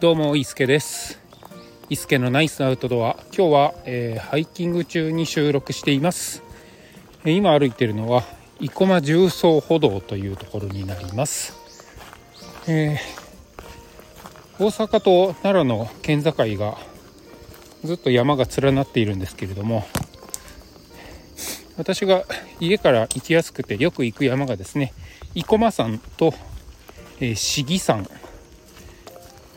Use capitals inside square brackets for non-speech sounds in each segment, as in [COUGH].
どうも伊助です。伊助のナイスアウトドア。今日は、えー、ハイキング中に収録しています、えー、今歩いているのは生駒重曹歩道というところになります、えー、大阪と奈良の県境がずっと山が連なっているんですけれども私が家から行きやすくてよく行く山がですね生駒山と、えー、市議山。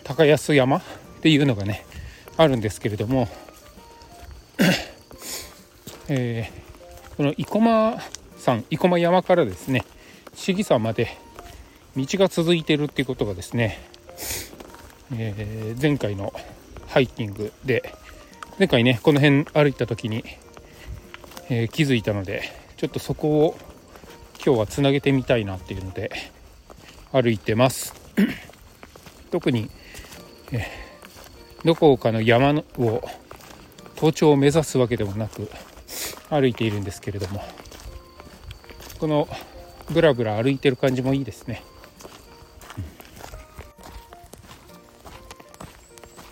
高安山？っていうのがねあるんですけれども、[COUGHS] えー、この生駒山生駒山からですね市議山まで道が続いてるっていうことがですね、えー、前回のハイキングで前回ねこの辺歩いた時にえー、気づいたのでちょっとそこを今日はつなげてみたいなっていうので歩いてます。特に、え、どこかの山を登頂を目指すわけでもなく歩いているんですけれどもこのブラブラ歩いてる感じもいいですね、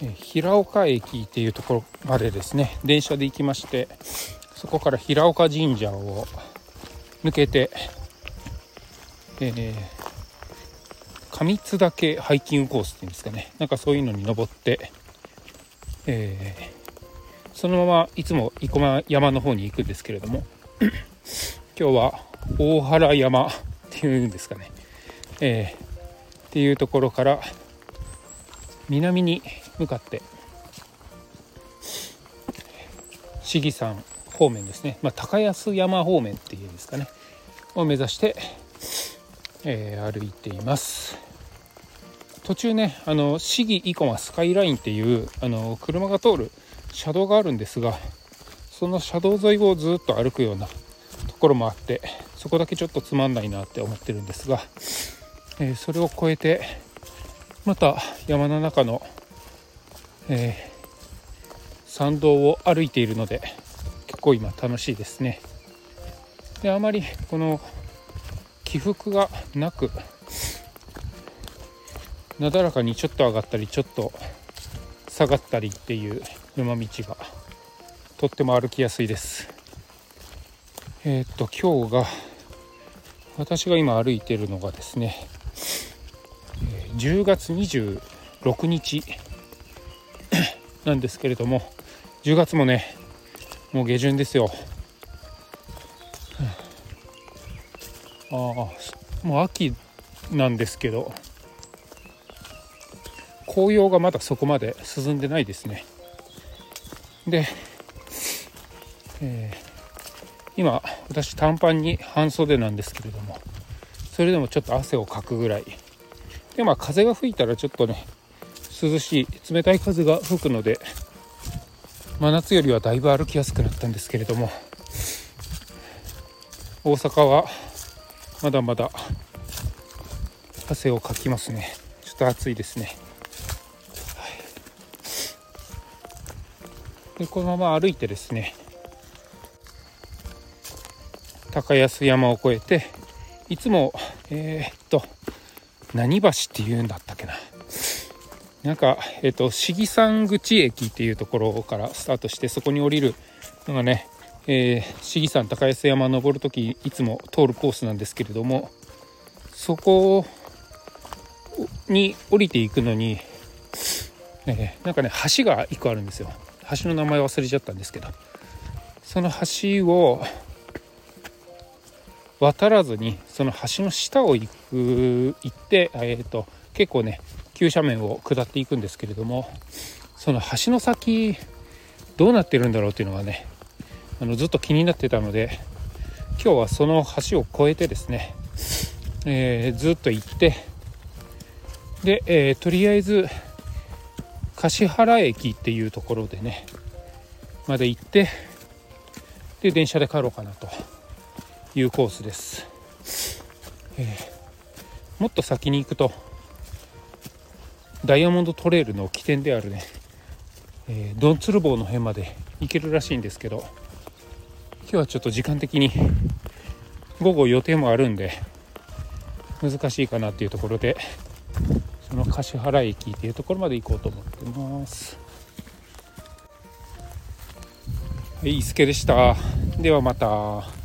うん、平岡駅っていうところまでですね。電車で行きましてそこから平岡神社を抜けて、えー、上津岳ハイキングコースっていうんですかね。なんかそういうのに登って、えー、そのままいつも生駒山の方に行くんですけれども [CLEARS THROAT] 今日は大原山っていうんですかね、えー、っていうところから南に向かって市議山方面ですね、まあ、高安山方面っていうんですかね。を目指して、えー、歩いています。途中ねあの市議生駒スカイラインっていうあの車が通る車道があるんですがその車道沿いをずっと歩くようなところもあってそこだけちょっとつまんないなって思ってるんですが、えー、それを越えてまた山の中の、えー、山道を歩いているので結構今楽しいですね。であまりこの起伏がなくなだらかにちょっと上がったりちょっと下がったりっていう山道がとっても歩きやすいです。えー、っと今日が私が今歩いてるのがですね10月26日 [COUGHS] なんですけれども10月もねもう下旬ですよ、ああもう秋なんですけど紅葉がまだそこまで進んでないですね。で、えー、今私短パンに半袖なんですけれどもそれでもちょっと汗をかくぐらい。でまあ風が吹いたらちょっとね涼しい冷たい風が吹くので真夏よりはだいぶ歩きやすくなったんですけれども大阪はまだまだ汗をかきますね。ちょっと暑いですね、でこのまま歩いてですね高安山を越えていつもえー、っと何橋っていうんだったっけななんか、えっ、と、市議山口駅っていうところからスタートして、そこに降りるのがね、えー、市議山高安山登るとき、いつも通るコースなんですけれども、そこに降りていくのに、え、なんかね、橋が1個あるんですよ。橋の名前忘れちゃったんですけど、その橋を渡らずに、その橋の下を行く、行って、えっ、ー、と、結構ね、急斜面を下っていくんですけれどもその橋の先どうなってるんだろうっていうのがねあのずっと気になってたので今日はその橋を越えてですね、えー、ずっと行ってで、えー、とりあえず橿原駅っていうところでねまで行ってで電車で帰ろうかなというコースです、えー、もっと先に行くとダイヤモンドトレイルの起点であるね、えー、ドンツル坊の辺まで行けるらしいんですけど今日はちょっと時間的に午後予定もあるんで難しいかなっていうところで橿原駅っていうところまで行こうと思ってますはい、伊助でした。ではまた。